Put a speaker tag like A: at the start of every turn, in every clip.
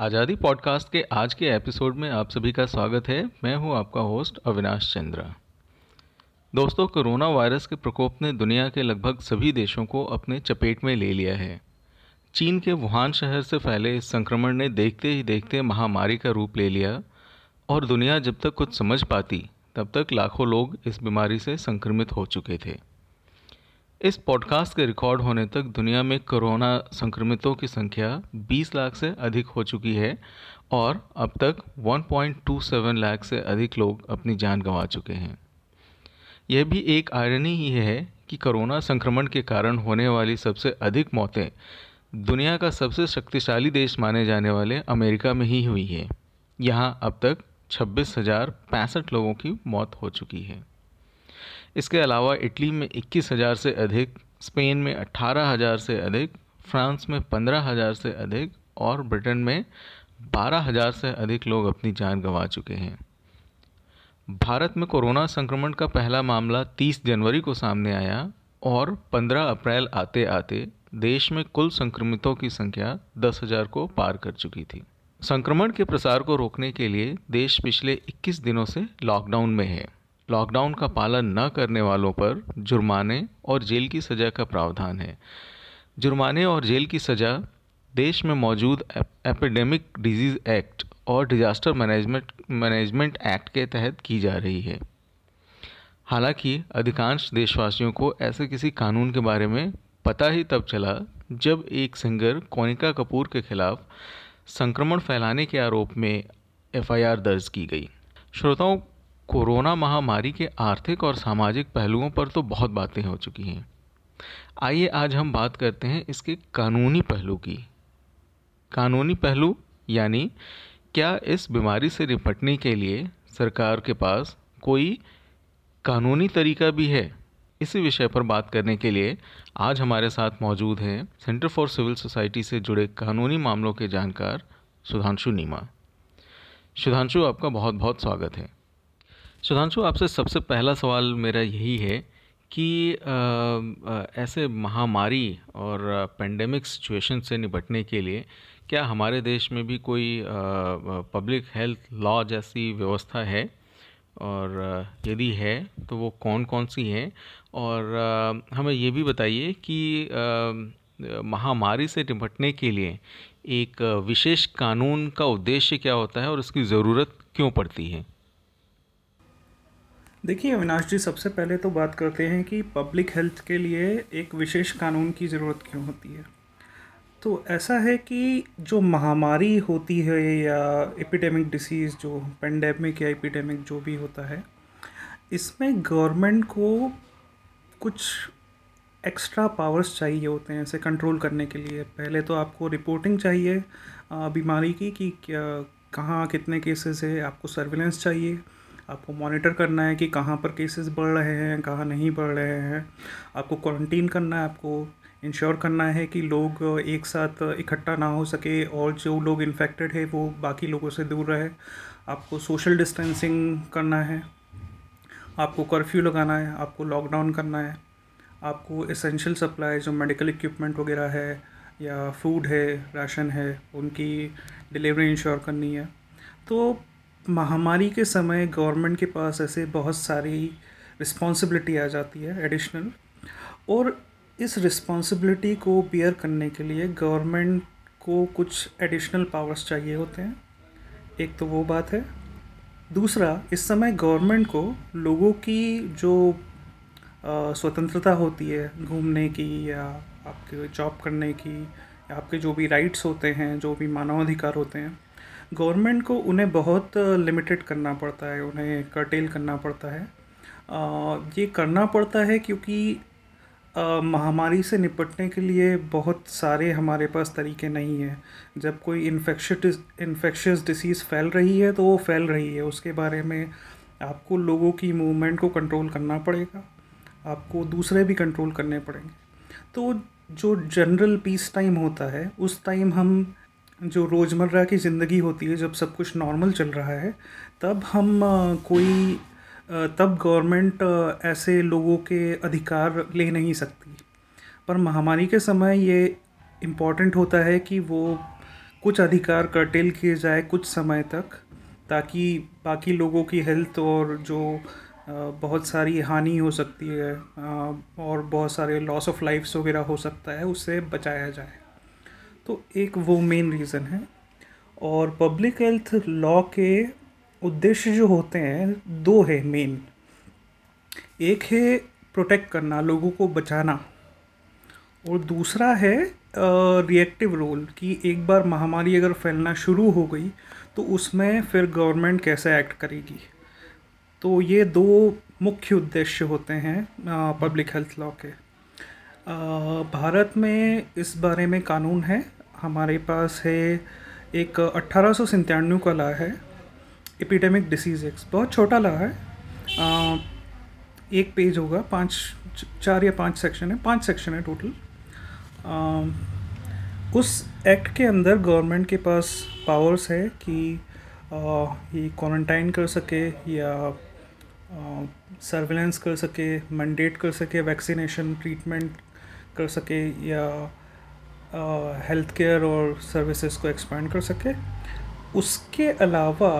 A: आज़ादी पॉडकास्ट के आज के एपिसोड में आप सभी का स्वागत है। मैं हूँ आपका होस्ट अविनाश चंद्रा। दोस्तों, कोरोना वायरस के प्रकोप ने दुनिया के लगभग सभी देशों को अपने चपेट में ले लिया है। चीन के वुहान शहर से फैले इस संक्रमण ने देखते ही देखते महामारी का रूप ले लिया और दुनिया जब तक कुछ समझ पाती, तब तक लाखों लोग इस बीमारी से संक्रमित हो चुके थे। इस पॉडकास्ट के रिकॉर्ड होने तक दुनिया में कोरोना संक्रमितों की संख्या 20 लाख से अधिक हो चुकी है और अब तक 1.27 लाख से अधिक लोग अपनी जान गंवा चुके हैं। यह भी एक आयरनी ही है कि कोरोना संक्रमण के कारण होने वाली सबसे अधिक मौतें दुनिया का सबसे शक्तिशाली देश माने जाने वाले अमेरिका में ही हुई है। यहाँ अब तक छब्बीस लोगों की मौत हो चुकी है। इसके अलावा इटली में इक्कीस हज़ार से अधिक, स्पेन में अट्ठारह हज़ार से अधिक, फ्रांस में पंद्रह हज़ार से अधिक और ब्रिटेन में बारह हज़ार से अधिक लोग अपनी जान गंवा चुके हैं। भारत में कोरोना संक्रमण का पहला मामला 30 जनवरी को सामने आया और 15 अप्रैल आते आते देश में कुल संक्रमितों की संख्या दस हज़ार को पार कर चुकी थी। संक्रमण के प्रसार को रोकने के लिए देश पिछले 21 दिनों से लॉकडाउन में है। लॉकडाउन का पालन न करने वालों पर जुर्माने और जेल की सज़ा का प्रावधान है। जुर्माने और जेल की सज़ा देश में मौजूद एपिडेमिक डिज़ीज़ एक्ट और डिजास्टर मैनेजमेंट मैनेजमेंट एक्ट के तहत की जा रही है। हालाँकि अधिकांश देशवासियों को ऐसे किसी कानून के बारे में पता ही तब चला जब एक सिंगर कोनिका कपूर के खिलाफ संक्रमण फैलाने के आरोप में एफआईआर दर्ज की गई। श्रोताओं कोरोना महामारी के आर्थिक और सामाजिक पहलुओं पर तो बहुत बातें हो चुकी हैं। आइए आज हम बात करते हैं इसके कानूनी पहलू की। कानूनी पहलू, यानी क्या इस बीमारी से निपटने के लिए सरकार के पास कोई कानूनी तरीका भी है? इसी विषय पर बात करने के लिए आज हमारे साथ मौजूद हैं सेंटर फॉर सिविल सोसाइटी से जुड़े कानूनी मामलों के जानकार सुधांशु नीमा। सुधांशु, आपका बहुत बहुत स्वागत है। सुधांशु, आपसे सबसे पहला सवाल मेरा यही है कि ऐसे महामारी और पेंडेमिक सिचुएशन से निपटने के लिए क्या हमारे देश में भी कोई पब्लिक हेल्थ लॉ जैसी व्यवस्था है? और यदि है तो वो कौन कौन सी हैं? और हमें ये भी बताइए कि महामारी से निपटने के लिए एक विशेष कानून का उद्देश्य क्या होता है और उसकी ज़रूरत क्यों पड़ती है?
B: देखिए, अविनाश जी, सबसे पहले तो बात करते हैं कि पब्लिक हेल्थ के लिए एक विशेष कानून की ज़रूरत क्यों होती है? तो ऐसा है कि जो महामारी होती है या एपिडेमिक डिसीज़ जो पेंडेमिक या एपिडेमिक जो भी होता है, इसमें गवर्नमेंट को कुछ एक्स्ट्रा पावर्स चाहिए होते हैं इसे कंट्रोल करने के लिए। पहले तो आपको रिपोर्टिंग चाहिए बीमारी की कि क्या, कहाँ, कितने केसेस है, आपको सर्विलेंस चाहिए। आपको मॉनिटर करना है कि कहाँ पर केसेस बढ़ रहे हैं, कहाँ नहीं बढ़ रहे हैं। आपको क्वारंटीन करना है, आपको इंश्योर करना है कि लोग एक साथ इकट्ठा ना हो सके और जो लोग इन्फेक्टेड है, वो बाकी लोगों से दूर रहे। आपको सोशल डिस्टेंसिंग करना है। आपको कर्फ्यू लगाना है, आपको लॉकडाउन करना है। आपको इसेंशियल सप्लाई जो मेडिकल इक्विपमेंट वगैरह है या फ़ूड है, राशन है, उनकी डिलीवरी इंश्योर करनी है। तो महामारी के समय गवर्नमेंट के पास ऐसे बहुत सारी रिस्पॉन्सिबिलिटी आ जाती है एडिशनल और इस रिस्पॉन्सिबिलिटी को बियर करने के लिए गवर्नमेंट को कुछ एडिशनल पावर्स चाहिए होते हैं। एक तो वो बात है। दूसरा, इस समय गवर्नमेंट को लोगों की जो स्वतंत्रता होती है घूमने की या आपके जॉब करने की, या आपके जो भी राइट्स होते हैं, जो भी मानवाधिकार होते हैं गवर्नमेंट को उन्हें बहुत लिमिटेड करना पड़ता है, उन्हें कर्टेल करना पड़ता है। ये करना पड़ता है क्योंकि महामारी से निपटने के लिए बहुत सारे हमारे पास तरीके नहीं हैं। जब कोई इन्फेक्शस इन्फेक्शस डिसीज़ फैल रही है तो वो फैल रही है। उसके बारे में आपको लोगों की मूवमेंट को कंट्रोल करना पड़ेगा। आपको दूसरे भी कंट्रोल करने पड़ेंगे। तो जो जनरल पीस टाइम होता है, उस टाइम हम जो रोज़मर्रा की ज़िंदगी होती है, जब सब कुछ नॉर्मल चल रहा है, तब हम कोई तब गवर्नमेंट ऐसे लोगों के अधिकार ले नहीं सकती। पर महामारी के समय ये इंपॉर्टेंट होता है कि वो कुछ अधिकार कर्टेल किए जाए कुछ समय तक, ताकि बाकी लोगों की हेल्थ और जो बहुत सारी हानि हो सकती है और बहुत सारे लॉस ऑफ़ लाइफ्स वगैरह हो सकता है, उससे बचाया जाए। तो एक वो मेन रीज़न है। और पब्लिक हेल्थ लॉ के उद्देश्य जो होते हैं, दो है मेन एक है प्रोटेक्ट करना, लोगों को बचाना। और दूसरा है रिएक्टिव रोल कि एक बार महामारी अगर फैलना शुरू हो गई तो उसमें फिर गवर्नमेंट कैसे एक्ट करेगी। तो ये दो मुख्य उद्देश्य होते हैं पब्लिक हेल्थ लॉ के। भारत में इस बारे में कानून है हमारे पास है एक अट्ठारह सौ का ला है एपिडेमिक डिसीज एक्स बहुत छोटा ला है। आ, एक पेज होगा पाँच चार या पाँच सेक्शन है पाँच सेक्शन है टोटल उस एक्ट के अंदर गवर्नमेंट के पास पावर्स है कि आ, ये क्वारंटाइन कर सके या सर्विलेंस कर सके मैंडेट कर सके वैक्सीनेशन ट्रीटमेंट कर सके या हेल्थ केयर और सर्विसेज़ को एक्सपेंड कर सके। उसके अलावा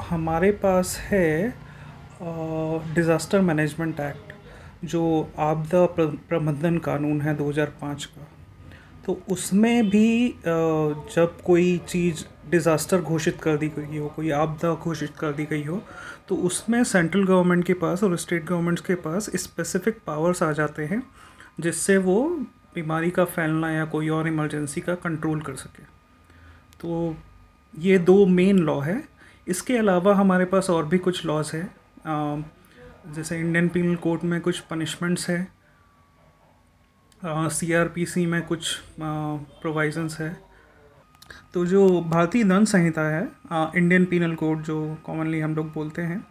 B: हमारे पास है डिज़ास्टर मैनेजमेंट एक्ट जो आपदा प्रबंधन कानून है 2005 का। तो उसमें भी जब कोई चीज़ डिज़ास्टर घोषित कर दी गई हो, कोई आपदा घोषित कर दी गई हो तो उसमें सेंट्रल गवर्नमेंट के पास और स्टेट गवर्नमेंट्स के पास स्पेसिफिक पावर्स आ जाते हैं, जिससे वो बीमारी का फैलना या कोई और इमरजेंसी का कंट्रोल कर सके। तो ये दो मेन लॉ है। इसके अलावा हमारे पास और भी कुछ लॉज हैं। जैसे इंडियन पिनल कोड में कुछ पनिशमेंट्स है। सी आर पी सी में कुछ प्रोविजंस है। तो जो भारतीय दंड संहिता है इंडियन पिनल कोड जो कॉमनली हम लोग बोलते हैं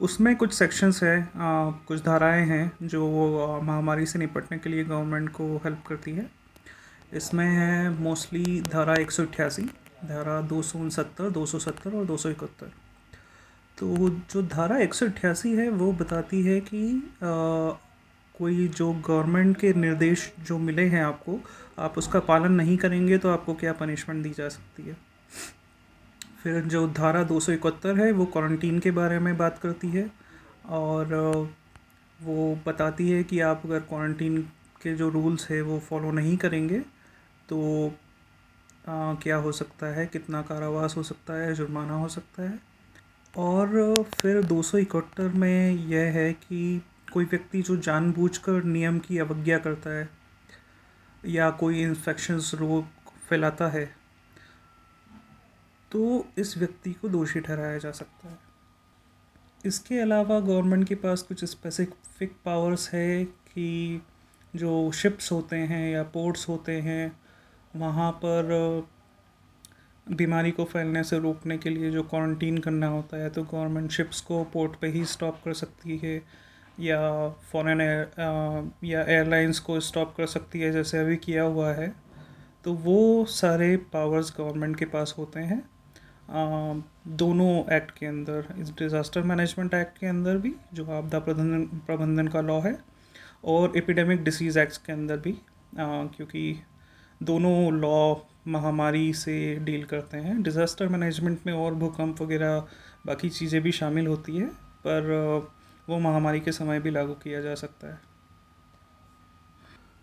B: उसमें कुछ सेक्शंस है आ, कुछ धाराएँ हैं जो महामारी से निपटने के लिए गवर्नमेंट को हेल्प करती है। इसमें है मोस्टली धारा एक सौ अट्ठासी धारा दो सौ उनसत्तर दो सौ सत्तर और दो सौ इकहत्तर। तो जो धारा एक सौ अट्ठासी है वो बताती है कि आ, कोई जो गवर्नमेंट के निर्देश जो मिले हैं आपको आप उसका पालन नहीं करेंगे तो आपको क्या पनिशमेंट दी जा सकती है? फिर जो धारा दो सौ इकहत्तर है वो क्वारंटीन के बारे में बात करती है और वो बताती है कि आप अगर क्वारंटीन के जो रूल्स है वो फॉलो नहीं करेंगे तो आ, क्या हो सकता है कितना कारावास हो सकता है जुर्माना हो सकता है। और फिर दो सौ इकहत्तर में यह है कि कोई व्यक्ति जो जानबूझकर नियम की अवज्ञा करता है या कोई इन्फेक्शन रोग फैलाता है तो इस व्यक्ति को दोषी ठहराया जा सकता है। इसके अलावा गवर्नमेंट के पास कुछ स्पेसिफिक पावर्स है कि जो शिप्स होते हैं या पोर्ट्स होते हैं, वहाँ पर बीमारी को फैलने से रोकने के लिए जो क्वारंटीन करना होता है तो गवर्नमेंट शिप्स को पोर्ट पे ही स्टॉप कर सकती है, या फॉरेन एयर या एयरलाइंस को स्टॉप कर सकती है, जैसे अभी किया हुआ है। तो वो सारे पावर्स गवर्नमेंट के पास होते हैं। दोनों एक्ट के अंदर, इस डिज़ास्टर मैनेजमेंट एक्ट के अंदर भी, जो आपदा प्रबंधन प्रबंधन का लॉ है, और एपिडेमिक डिसीज़ एक्ट के अंदर भी क्योंकि दोनों लॉ महामारी से डील करते हैं। डिज़ास्टर मैनेजमेंट में और भूकंप वगैरह, बाकी चीज़ें भी शामिल होती है, पर वो महामारी के समय भी लागू किया जा सकता है।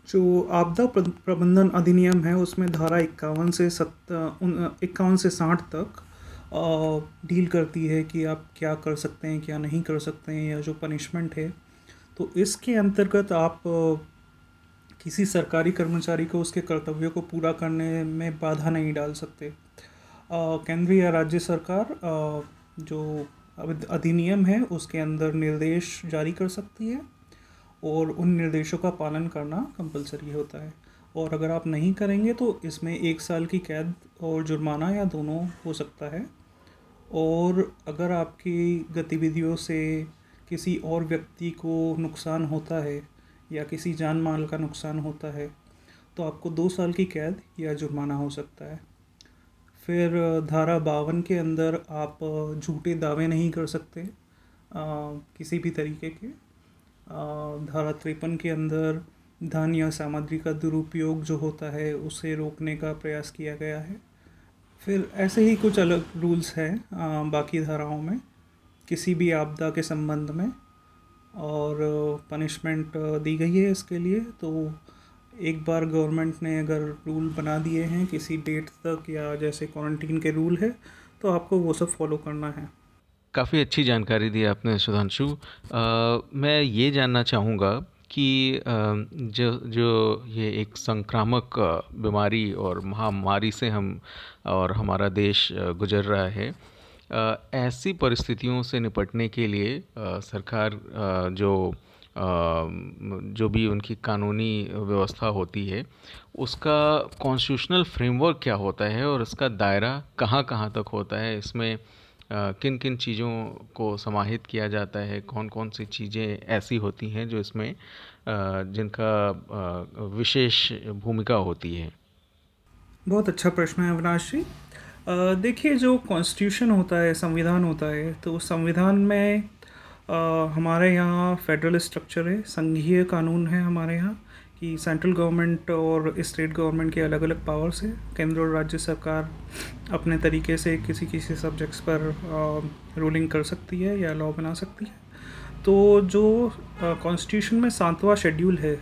B: जो आपदा प्रबंधन अधिनियम है, उसमें धारा इक्यावन से सत्तर इक्यावन से साठ तक डील करती है कि आप क्या कर सकते हैं क्या नहीं कर सकते हैं या जो पनिशमेंट है तो इसके अंतर्गत आप किसी सरकारी कर्मचारी को उसके कर्तव्यों को पूरा करने में बाधा नहीं डाल सकते। केंद्रीय या राज्य सरकार आ, जो अधिनियम है उसके अंदर निर्देश जारी कर सकती है और उन निर्देशों का पालन करना कंपलसरी होता है। और अगर आप नहीं करेंगे तो इसमें एक साल की कैद और जुर्माना या दोनों हो सकता है। और अगर आपकी गतिविधियों से किसी और व्यक्ति को नुकसान होता है या किसी जान माल का नुकसान होता है तो आपको दो साल की कैद या जुर्माना हो सकता है। फिर धारा बावन के अंदर आप झूठे दावे नहीं कर सकते आ, किसी भी तरीके के। आ, धारा तिरपन के अंदर धन या सामग्री का दुरुपयोग जो होता है, उसे रोकने का प्रयास किया गया है। फिर ऐसे ही कुछ अलग रूल्स हैं बाकी धाराओं में, किसी भी आपदा के संबंध में। और पनिशमेंट दी गई है इसके लिए तो एक बार गवर्नमेंट ने अगर रूल बना दिए हैं किसी डेट तक या जैसे क्वारंटीन के रूल है तो आपको वो सब फॉलो करना है।
A: काफ़ी अच्छी जानकारी दी आपने सुधांशु। मैं ये जानना चाहूँगा कि जो जो ये एक संक्रामक बीमारी और महामारी से हम और हमारा देश गुजर रहा है ऐसी परिस्थितियों से निपटने के लिए सरकार जो जो भी उनकी कानूनी व्यवस्था होती है, उसका कॉन्स्टिट्यूशनल फ्रेमवर्क क्या होता है और उसका दायरा कहाँ कहाँ तक होता है, इसमें किन किन चीज़ों को समाहित किया जाता है? कौन कौन सी चीज़ें ऐसी होती हैं जो इसमें जिनका विशेष भूमिका होती है?
B: बहुत अच्छा प्रश्न है अविनाश जी। देखिए जो कॉन्स्टिट्यूशन होता है संविधान होता है तो संविधान में आ, हमारे यहाँ फेडरल स्ट्रक्चर है संघीय कानून है हमारे यहाँ कि सेंट्रल गवर्नमेंट और स्टेट गवर्नमेंट के अलग अलग पावर्स है केंद्र और राज्य सरकार अपने तरीके से किसी किसी सब्जेक्ट्स पर रूलिंग कर सकती है या लॉ बना सकती है। तो जो कॉन्स्टिट्यूशन में सातवां शेड्यूल है,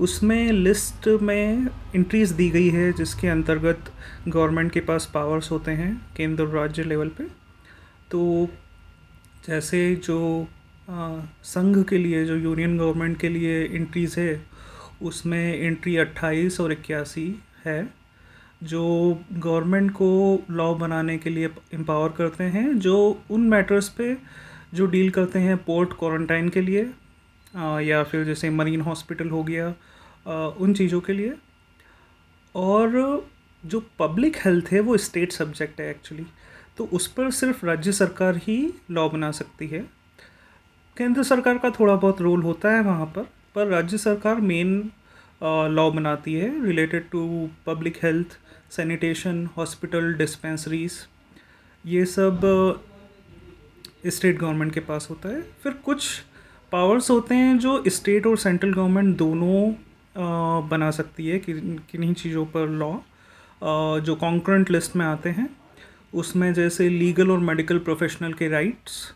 B: उसमें लिस्ट में इंट्रीज दी गई है जिसके अंतर्गत गवर्नमेंट के पास पावर्स होते हैं केंद्र और राज्य लेवल पे। तो जैसे जो संघ के लिए, जो यूनियन गवर्नमेंट के लिए इंट्रीज़ है, उसमें एंट्री अट्ठाईस और इक्यासी है। जो गवर्नमेंट को लॉ बनाने के लिए एम्पावर करते हैं जो उन मैटर्स पे जो डील करते हैं पोर्ट क्वारंटाइन के लिए आ, या फिर जैसे मरीन हॉस्पिटल हो गया आ, उन चीज़ों के लिए। और जो पब्लिक हेल्थ है वो स्टेट सब्जेक्ट है एक्चुअली तो उस पर सिर्फ़ राज्य सरकार ही लॉ बना सकती है। केंद्र सरकार का थोड़ा बहुत रोल होता है वहाँ पर पर राज्य सरकार मेन लॉ बनाती है related to public health sanitation hospital dispensaries ये सब स्टेट गवर्नमेंट के पास होता है। फिर कुछ पावर्स होते हैं जो स्टेट और सेंट्रल गवर्नमेंट दोनों बना सकती है कि, किन्हीं चीज़ों पर लॉ जो कॉन्क्रेंट लिस्ट में आते हैं, उसमें जैसे लीगल और मेडिकल प्रोफेशनल के राइट्स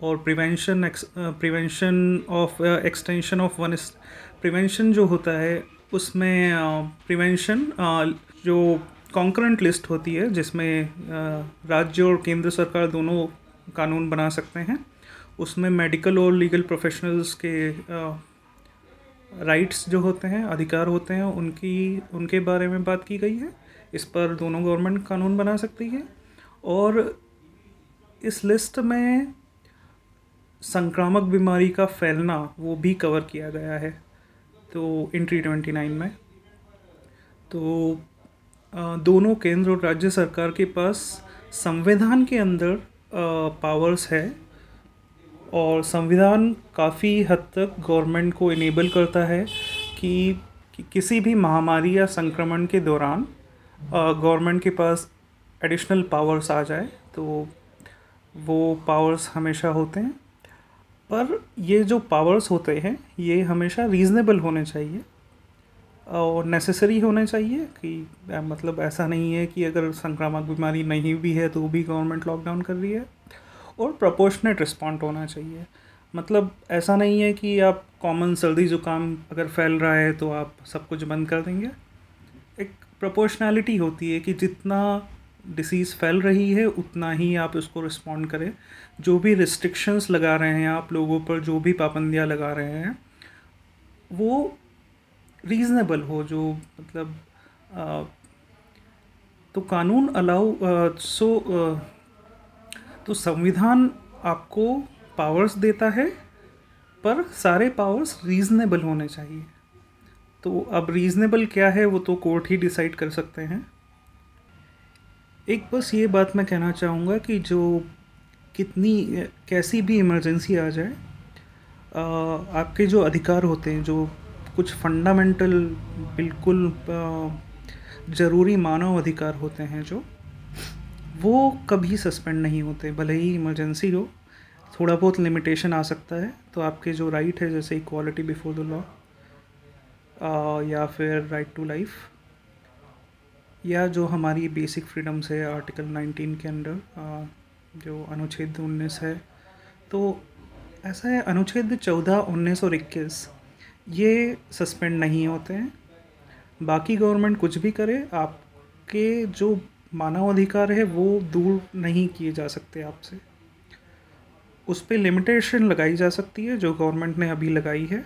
B: और prevention prevention of extension of one prevention जो होता है, उसमें प्रिवेंशन जो कॉन्करेंट लिस्ट होती है, जिसमें राज्य और केंद्र सरकार दोनों कानून बना सकते हैं, उसमें मेडिकल और लीगल प्रोफेशनल्स के राइट्स जो होते हैं, अधिकार होते हैं, उनकी, उनके बारे में बात की गई है, इस पर दोनों गवर्नमेंट कानून बना सकती है, और इस लिस्ट में संक्रामक बीमारी का फैलना, वो भी कवर किया गया है। तो इंट्री ट्वेंटी नाइन में। तो दोनों केंद्र और राज्य सरकार के पास संविधान के अंदर पावर्स है और संविधान काफ़ी हद तक गवर्नमेंट को इनेबल करता है कि, कि किसी भी महामारी या संक्रमण के दौरान गवर्नमेंट के पास एडिशनल पावर्स आ जाए तो वो पावर्स हमेशा होते हैं। पर ये जो पावर्स होते हैं, ये हमेशा रीज़नेबल होने चाहिए और नेसेसरी होने चाहिए कि मतलब ऐसा नहीं है कि अगर संक्रामक बीमारी नहीं भी है तो भी गवर्नमेंट लॉकडाउन कर रही है और प्रोपोर्शनेट रिस्पॉन्ड होना चाहिए। मतलब ऐसा नहीं है कि आप कॉमन सर्दी ज़ुकाम अगर फैल रहा है तो आप सब कुछ बंद कर देंगे। एक प्रोपोर्शनैलिटी होती है कि जितना डिसीज़ फैल रही है उतना ही आप उसको रिस्पॉन्ड करें। जो भी रिस्ट्रिक्शंस लगा रहे हैं आप लोगों पर जो भी पाबंदियाँ लगा रहे हैं वो रीज़नेबल हो जो मतलब आ, तो कानून अलाउ सो तो संविधान आपको पावर्स देता है पर सारे पावर्स रीज़नेबल होने चाहिए। तो अब रीज़नेबल क्या है वो तो कोर्ट ही डिसाइड कर सकते हैं। एक बस ये बात मैं कहना चाहूँगा कि जो कितनी, कैसी भी इमरजेंसी आ जाए आपके जो अधिकार होते हैं, जो कुछ फंडामेंटल बिल्कुल ज़रूरी मानव अधिकार होते हैं जो, वो कभी सस्पेंड नहीं होते। भले ही इमरजेंसी हो, थोड़ा बहुत लिमिटेशन आ सकता है तो आपके जो राइट है, जैसे इक्वालिटी बिफोर द लॉ या फिर राइट टू लाइफ या जो हमारी बेसिक फ्रीडम्स है आर्टिकल 19 के अंडर जो अनुच्छेद 19 है तो ऐसा है अनुच्छेद 14, 19 और 21 ये सस्पेंड नहीं होते हैं। बाकी गवर्नमेंट कुछ भी करे आपके जो मानव अधिकार है वो दूर नहीं किए जा सकते आपसे। उस पर लिमिटेशन लगाई जा सकती है जो गवर्नमेंट ने अभी लगाई है।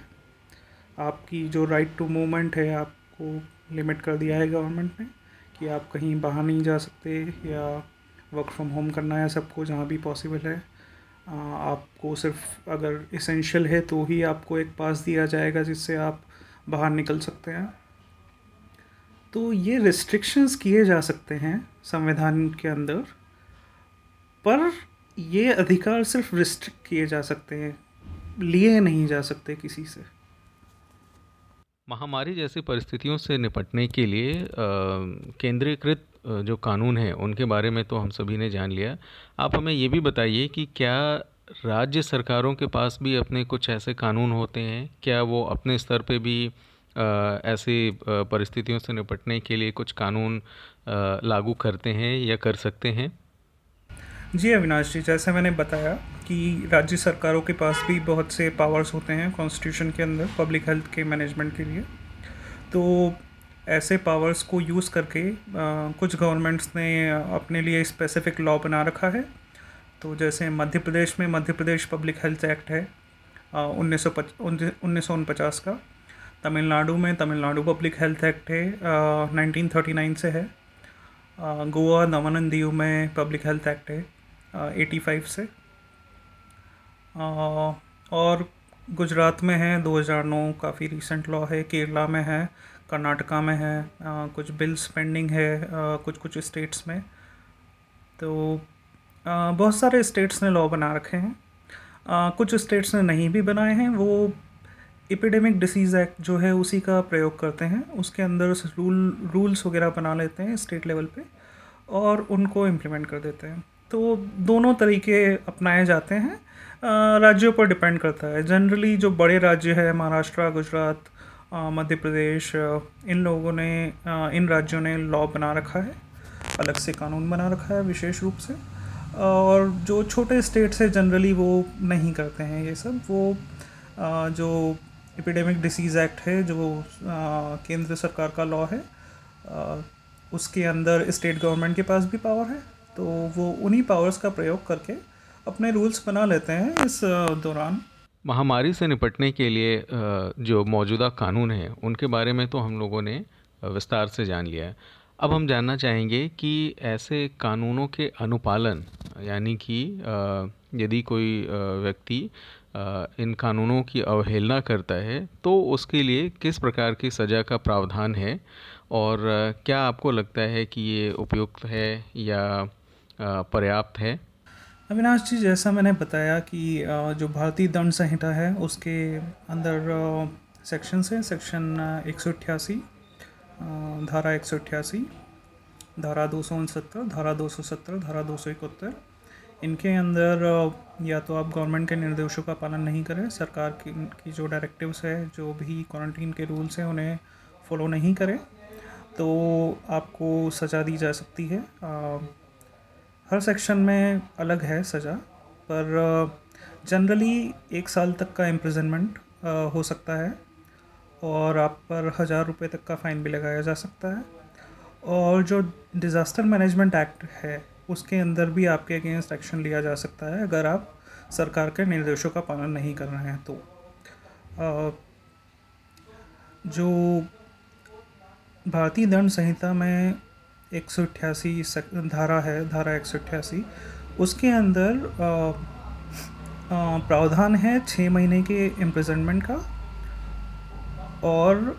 B: आपकी जो राइट टू मूवमेंट है आपको लिमिट कर दिया है गवर्नमेंट ने। कि आप कहीं बाहर नहीं जा सकते या वर्क फ्रॉम होम करना है सबको जहाँ भी पॉसिबल है आपको सिर्फ़ अगर इसेंशियल है तो ही आपको एक पास दिया जाएगा जिससे आप बाहर निकल सकते हैं। तो ये रिस्ट्रिक्शंस किए जा सकते हैं संविधान के अंदर, पर ये अधिकार सिर्फ़ रिस्ट्रिक्ट किए जा सकते हैं, लिए नहीं जा सकते किसी से।
A: महामारी जैसी परिस्थितियों से निपटने के लिए केंद्रीकृत जो कानून है, उनके बारे में तो हम सभी ने जान लिया। आप हमें ये भी बताइए कि क्या राज्य सरकारों के पास भी अपने कुछ ऐसे कानून होते हैं? क्या वो अपने स्तर पे भी ऐसी परिस्थितियों से निपटने के लिए कुछ कानून लागू करते हैं या कर सकते हैं?
B: जी अविनाश जी जैसे मैंने बताया कि राज्य सरकारों के पास भी बहुत से पावर्स होते हैं कॉन्स्टिट्यूशन के अंदर पब्लिक हेल्थ के मैनेजमेंट के लिए। तो ऐसे पावर्स को यूज़ करके आ, कुछ गवर्नमेंट्स ने अपने लिए स्पेसिफिक लॉ बना रखा है। तो जैसे मध्य प्रदेश में Madhya Pradesh public health act है उन्नीस सौ उन्नीस का। तमिलनाडु में तमिलनाडु पब्लिक हेल्थ एक्ट है नाइनटीन थर्टी नाइन से है। गोवा दमन दीव में पब्लिक हेल्थ एक्ट है। एटी फाइव से। और गुजरात में है 2009 काफ़ी रिसेंट लॉ है केरला में है कर्नाटका में है आ, कुछ बिल्स पेंडिंग है आ, कुछ कुछ स्टेट्स में। तो आ, बहुत सारे स्टेट्स ने लॉ बना रखे हैं। आ, कुछ स्टेट्स ने नहीं भी बनाए हैं वो एपिडेमिक डिसीज़ एक्ट जो है उसी का प्रयोग करते हैं। उसके अंदर रूल रूल्स वगैरह बना लेते हैं स्टेट लेवल पे और उनको इम्प्लीमेंट कर देते हैं। तो दोनों तरीके अपनाए जाते हैं। राज्यों पर डिपेंड करता है। जनरली जो बड़े राज्य है, महाराष्ट्र, गुजरात मध्य प्रदेश, इन लोगों ने इन राज्यों ने लॉ बना रखा है, अलग से कानून बना रखा है विशेष रूप से। और जो छोटे स्टेट्स है जनरली वो नहीं करते हैं ये सब। वो जो एपिडेमिक डिसीज़ एक्ट है, जो केंद्र सरकार का लॉ है उसके अंदर स्टेट गवर्नमेंट के पास भी पावर है। तो वो उन्हीं पावर्स का प्रयोग करके अपने रूल्स बना लेते हैं इस दौरान।
A: महामारी से निपटने के लिए जो मौजूदा कानून हैं, उनके बारे में तो हम लोगों ने विस्तार से जान लिया है। अब हम जानना चाहेंगे कि ऐसे कानूनों के अनुपालन, यानी कि यदि कोई व्यक्ति इन कानूनों की अवहेलना करता है तो उसके लिए किस प्रकार की सज़ा का प्रावधान है? और क्या आपको लगता है कि ये उपयुक्त है या पर्याप्त है?
B: अविनाश जी जैसा मैंने बताया कि जो भारतीय दंड संहिता है उसके अंदर सेक्शन है सेक्शन एक सौ अट्ठासी धारा एक सौ अट्ठासी धारा दो सौ उनसत्तर धारा दो सौ सत्तर धारा दो सौ इकहत्तर इनके अंदर या तो आप गवर्नमेंट के निर्देशों का पालन नहीं करें सरकार की, की जो डायरेक्टिव्स है जो भी क्वारंटीन के रूल्स हैं उन्हें फॉलो नहीं करें तो आपको सज़ा दी जा सकती है। हर सेक्शन में अलग है सज़ा, पर जनरली एक साल तक का इम्प्रिजनमेंट हो सकता है और आप पर हज़ार रुपये तक का फ़ाइन भी लगाया जा सकता है। और जो डिज़ास्टर मैनेजमेंट एक्ट है, उसके अंदर भी आपके अगेंस्ट एक्शन लिया जा सकता है अगर आप सरकार के निर्देशों का पालन नहीं कर रहे हैं तो। जो भारतीय दंड संहिता में एक सौ अट्ठासी धारा है धारा एक सौ अट्ठासी। उसके अंदर प्रावधान है छः महीने के इम्प्रिजनमेंट का और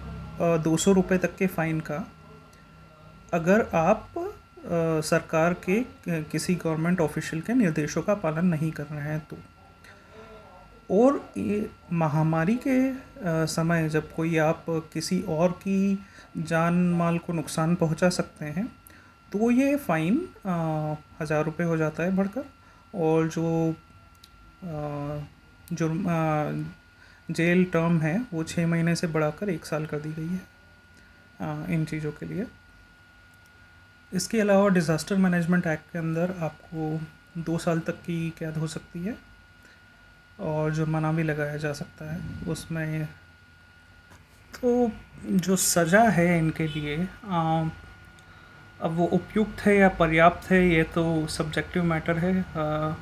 B: दो सौ रुपये तक के फ़ाइन का। अगर आप आ, सरकार के किसी गवर्नमेंट ऑफिशियल के निर्देशों का पालन नहीं कर रहे हैं तो। और ये महामारी के आ, समय जब कोई आप किसी और की जान माल को नुकसान पहुँचा सकते हैं तो ये फ़ाइन हज़ार रुपये हो जाता है बढ़कर। और जो जो जेल टर्म है वो छः महीने से बढ़ाकर एक साल कर दी गई है आ, इन चीज़ों के लिए। इसके अलावा डिज़ास्टर मैनेजमेंट एक्ट के अंदर आपको दो साल तक की कैद हो सकती है और जुर्माना भी लगाया जा सकता है उसमें। तो जो सज़ा है इनके लिए आ, अब वो उपयुक्त है या पर्याप्त है ये तो सब्जेक्टिव मैटर है। आ,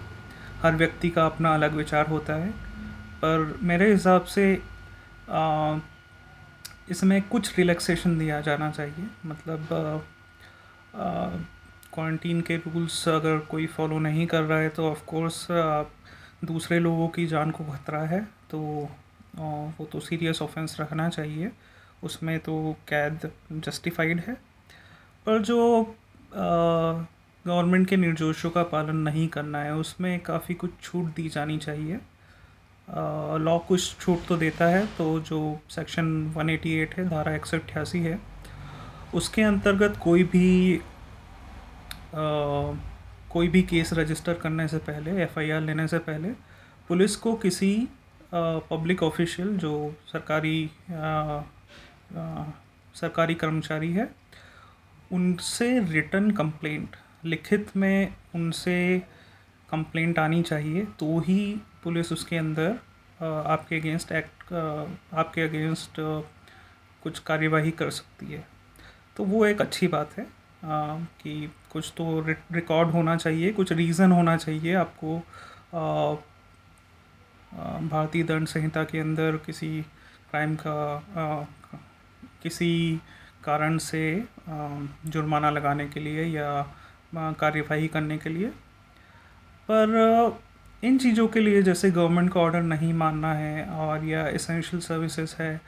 B: हर व्यक्ति का अपना अलग विचार होता है। पर मेरे हिसाब से आ, इसमें कुछ रिलैक्सेशन दिया जाना चाहिए। मतलब क्वारंटीन के रूल्स अगर कोई फॉलो नहीं कर रहा है तो ऑफ़ कोर्स दूसरे लोगों की जान को खतरा है। तो वो तो सीरियस ऑफेंस रखना चाहिए। उसमें तो कैद जस्टिफाइड है। पर जो गवर्नमेंट के निर्देशों का पालन नहीं करना है उसमें काफ़ी कुछ छूट दी जानी चाहिए। लॉ कुछ छूट तो देता है तो जो सेक्शन 188 है धारा एक सौ अट्ठासी है उसके अंतर्गत कोई भी आ, कोई भी केस रजिस्टर करने से पहले एफआईआर लेने से पहले पुलिस को किसी पब्लिक ऑफिशियल जो सरकारी आ, आ, सरकारी कर्मचारी है उनसे रिटर्न कंप्लेंट लिखित में उनसे कंप्लेंट आनी चाहिए तो ही पुलिस उसके अंदर आपके अगेंस्ट एक्ट आपके अगेंस्ट कुछ कार्यवाही कर सकती है। तो वो एक अच्छी बात है कि कुछ तो रिकॉर्ड होना चाहिए, कुछ रीज़न होना चाहिए आपको भारतीय दंड संहिता के अंदर किसी क्राइम का किसी कारण से जुर्माना लगाने के लिए या कार्यवाही करने के लिए। पर, इन चीज़ों के लिए जैसे गवर्नमेंट का ऑर्डर नहीं मानना है और या इसेंशियल सर्विसेज़ है,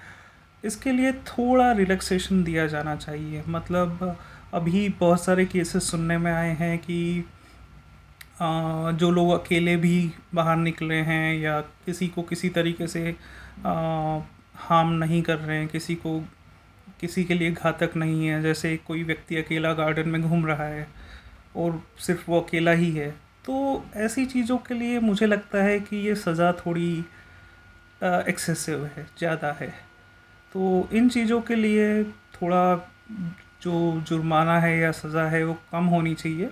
B: इसके लिए थोड़ा रिलैक्सेशन दिया जाना चाहिए। मतलब अभी बहुत सारे केसेस सुनने में आए हैं कि जो लोग अकेले भी बाहर निकले हैं या किसी को किसी तरीके से हार्म नहीं कर रहे हैं, किसी को किसी के लिए घातक नहीं है, जैसे कोई व्यक्ति अकेला गार्डन में घूम रहा है और सिर्फ़ वो अकेला ही है। तो ऐसी चीज़ों के लिए मुझे लगता है कि ये सज़ा थोड़ी एक्सेसिव है, ज़्यादा है। तो इन चीज़ों के लिए थोड़ा जो जुर्माना है या सज़ा है वो कम होनी चाहिए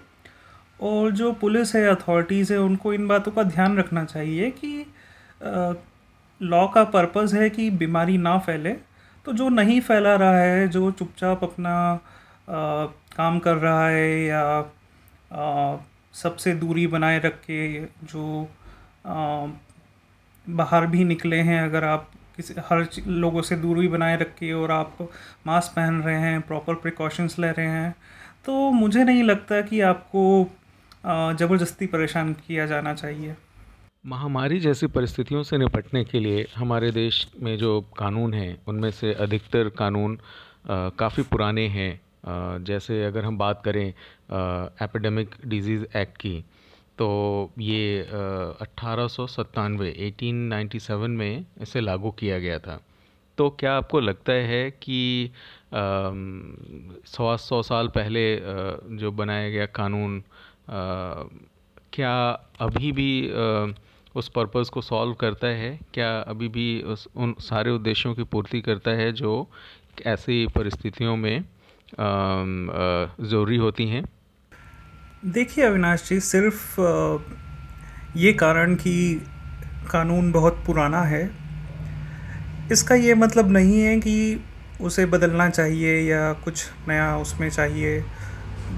B: और जो पुलिस है अथॉरिटीज़ है, उनको इन बातों का ध्यान रखना चाहिए कि लॉ का पर्पज़ है कि बीमारी ना फैले। तो जो नहीं फैला रहा है जो चुपचाप अपना आ, काम कर रहा है या आ, सबसे दूरी बनाए रख के जो आ, बाहर भी निकले हैं अगर आप किसी हर लोगों से दूरी बनाए रख के और आप मास्क पहन रहे हैं प्रॉपर प्रिकॉशंस ले रहे हैं तो मुझे नहीं लगता कि आपको ज़बरदस्ती परेशान किया जाना चाहिए।
A: महामारी जैसी परिस्थितियों से निपटने के लिए हमारे देश में जो कानून हैं, उनमें से अधिकतर कानून काफ़ी पुराने हैं। जैसे अगर हम बात करें एपिडेमिक डिज़ीज़ एक्ट की तो ये अट्ठारह सौ एटीन नाइन्टी सेवन में इसे लागू किया गया था। तो क्या आपको लगता है कि सौ सौ साल पहले जो बनाया गया कानून क्या अभी भी उस पर्पज़ को सॉल्व करता है, क्या अभी भी उस, उन सारे उद्देश्यों की पूर्ति करता है जो ऐसी परिस्थितियों में ज़रूरी होती हैं?
B: देखिए अविनाश जी, सिर्फ़ ये कारण कि कानून बहुत पुराना है, इसका ये मतलब नहीं है कि उसे बदलना चाहिए या कुछ नया उसमें चाहिए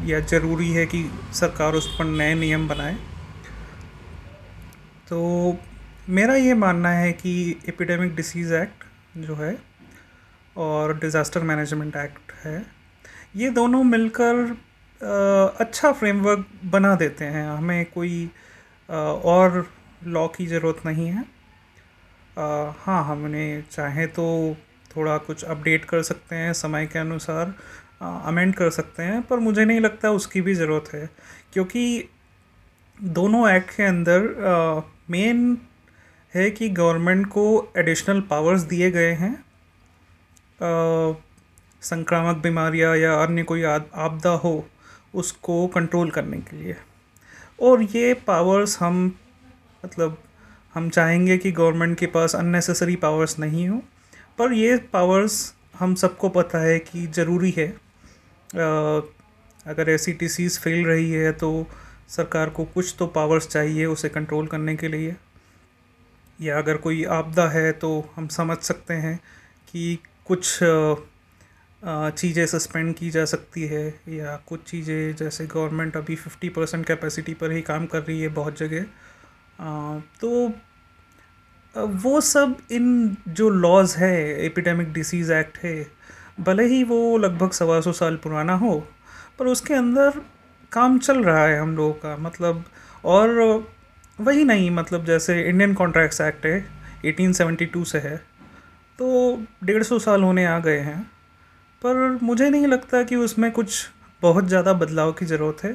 B: या ज़रूरी है कि सरकार उस पर नए नियम बनाए। तो मेरा ये मानना है कि एपिडेमिक डिसीज़ एक्ट जो है और डिज़ास्टर मैनेजमेंट एक्ट है, ये दोनों मिलकर अच्छा फ्रेमवर्क बना देते हैं। हमें कोई और लॉ की ज़रूरत नहीं है। हाँ हमने चाहे तो थोड़ा कुछ अपडेट कर सकते हैं समय के अनुसार अमेंड कर सकते हैं, पर मुझे नहीं लगता उसकी भी ज़रूरत है। क्योंकि दोनों एक्ट के अंदर मेन है कि गवर्नमेंट को एडिशनल पावर्स दिए गए हैं। संक्रामक बीमारियाँ या अन्य कोई आपदा हो उसको कंट्रोल करने के लिए। और ये पावर्स हम मतलब हम चाहेंगे कि गवर्नमेंट के पास अननेसेसरी पावर्स नहीं हो पर ये पावर्स हम सबको पता है कि ज़रूरी है। आ, अगर डिसीज़ फैल रही है तो सरकार को कुछ तो पावर्स चाहिए उसे कंट्रोल करने के लिए। या अगर कोई आपदा है तो हम समझ सकते हैं कि कुछ चीज़ें सस्पेंड की जा सकती है या कुछ चीज़ें जैसे गवर्नमेंट अभी फिफ्टी परसेंट कैपेसिटी पर ही काम कर रही है बहुत जगह। तो वो सब इन जो लॉज है एपिडेमिक डिसीज़ एक्ट है, भले ही वो लगभग सवा सौ साल पुराना हो, पर उसके अंदर काम चल रहा है हम लोगों का मतलब और वही नहीं मतलब जैसे इंडियन कॉन्ट्रैक्ट्स एक्ट है 1872 से है तो डेढ़ सौ साल होने आ गए हैं, पर मुझे नहीं लगता कि उसमें कुछ बहुत ज़्यादा बदलाव की ज़रूरत है।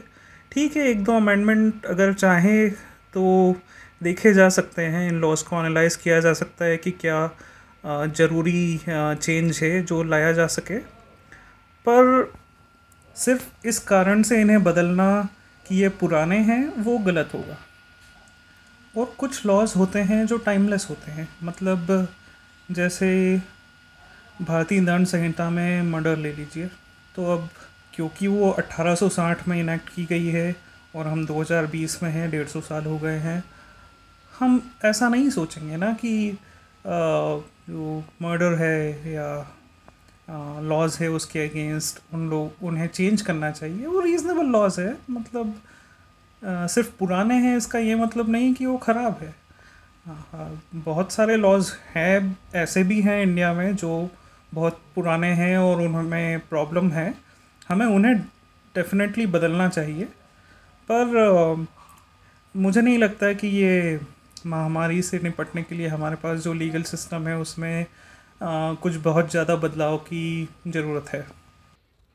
B: ठीक है, एक दो अमेंडमेंट अगर चाहें तो देखे जा सकते हैं, इन लॉज को एनालाइज किया जा सकता है कि क्या ज़रूरी चेंज है जो लाया जा सके, पर सिर्फ़ इस कारण से इन्हें बदलना कि ये पुराने हैं वो गलत होगा। और कुछ लॉज होते हैं जो टाइमलेस होते हैं। मतलब जैसे भारतीय दंड संहिता में मर्डर ले लीजिए। तो अब क्योंकि वो 1860 में इनेक्ट की गई है और हम 2020 में हैं डेढ़ सौ साल हो गए हैं हम ऐसा नहीं सोचेंगे ना कि आ, जो मर्डर है या लॉज है उसके अगेंस्ट उन लोग उन्हें चेंज करना चाहिए। वो रीज़नेबल लॉज है मतलब आ, सिर्फ़ पुराने हैं इसका ये मतलब नहीं कि वो ख़राब है। आ, बहुत सारे लॉज हैं ऐसे भी हैं इंडिया में जो बहुत पुराने हैं और उनमें प्रॉब्लम है। हमें उन्हें डेफिनेटली बदलना चाहिए। पर आ, मुझे नहीं लगता कि ये महामारी से निपटने के लिए हमारे पास जो लीगल सिस्टम है उसमें कुछ बहुत ज़्यादा बदलाव की ज़रूरत है।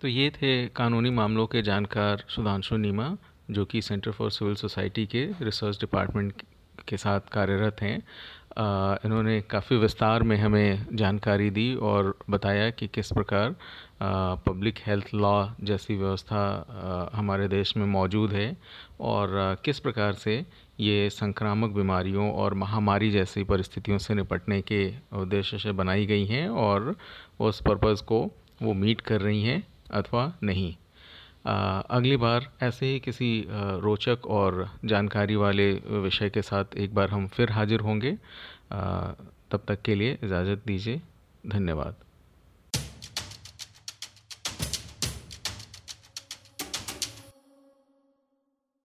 A: तो ये थे कानूनी मामलों के जानकार सुधांशु नीमा, जो कि सेंटर फॉर सिविल सोसाइटी के रिसर्च डिपार्टमेंट के साथ कार्यरत हैं। इन्होंने काफ़ी विस्तार में हमें जानकारी दी और बताया कि किस प्रकार पब्लिक हेल्थ लॉ जैसी व्यवस्था हमारे देश में मौजूद है और किस प्रकार से ये संक्रामक बीमारियों और महामारी जैसी परिस्थितियों से निपटने के उद्देश्य से बनाई गई हैं और उस पर्पज़ को वो मीट कर रही हैं अथवा नहीं। आ, अगली बार ऐसे ही किसी रोचक और जानकारी वाले विषय के साथ एक बार हम फिर हाजिर होंगे। आ, तब तक के लिए इजाज़त दीजिए। धन्यवाद।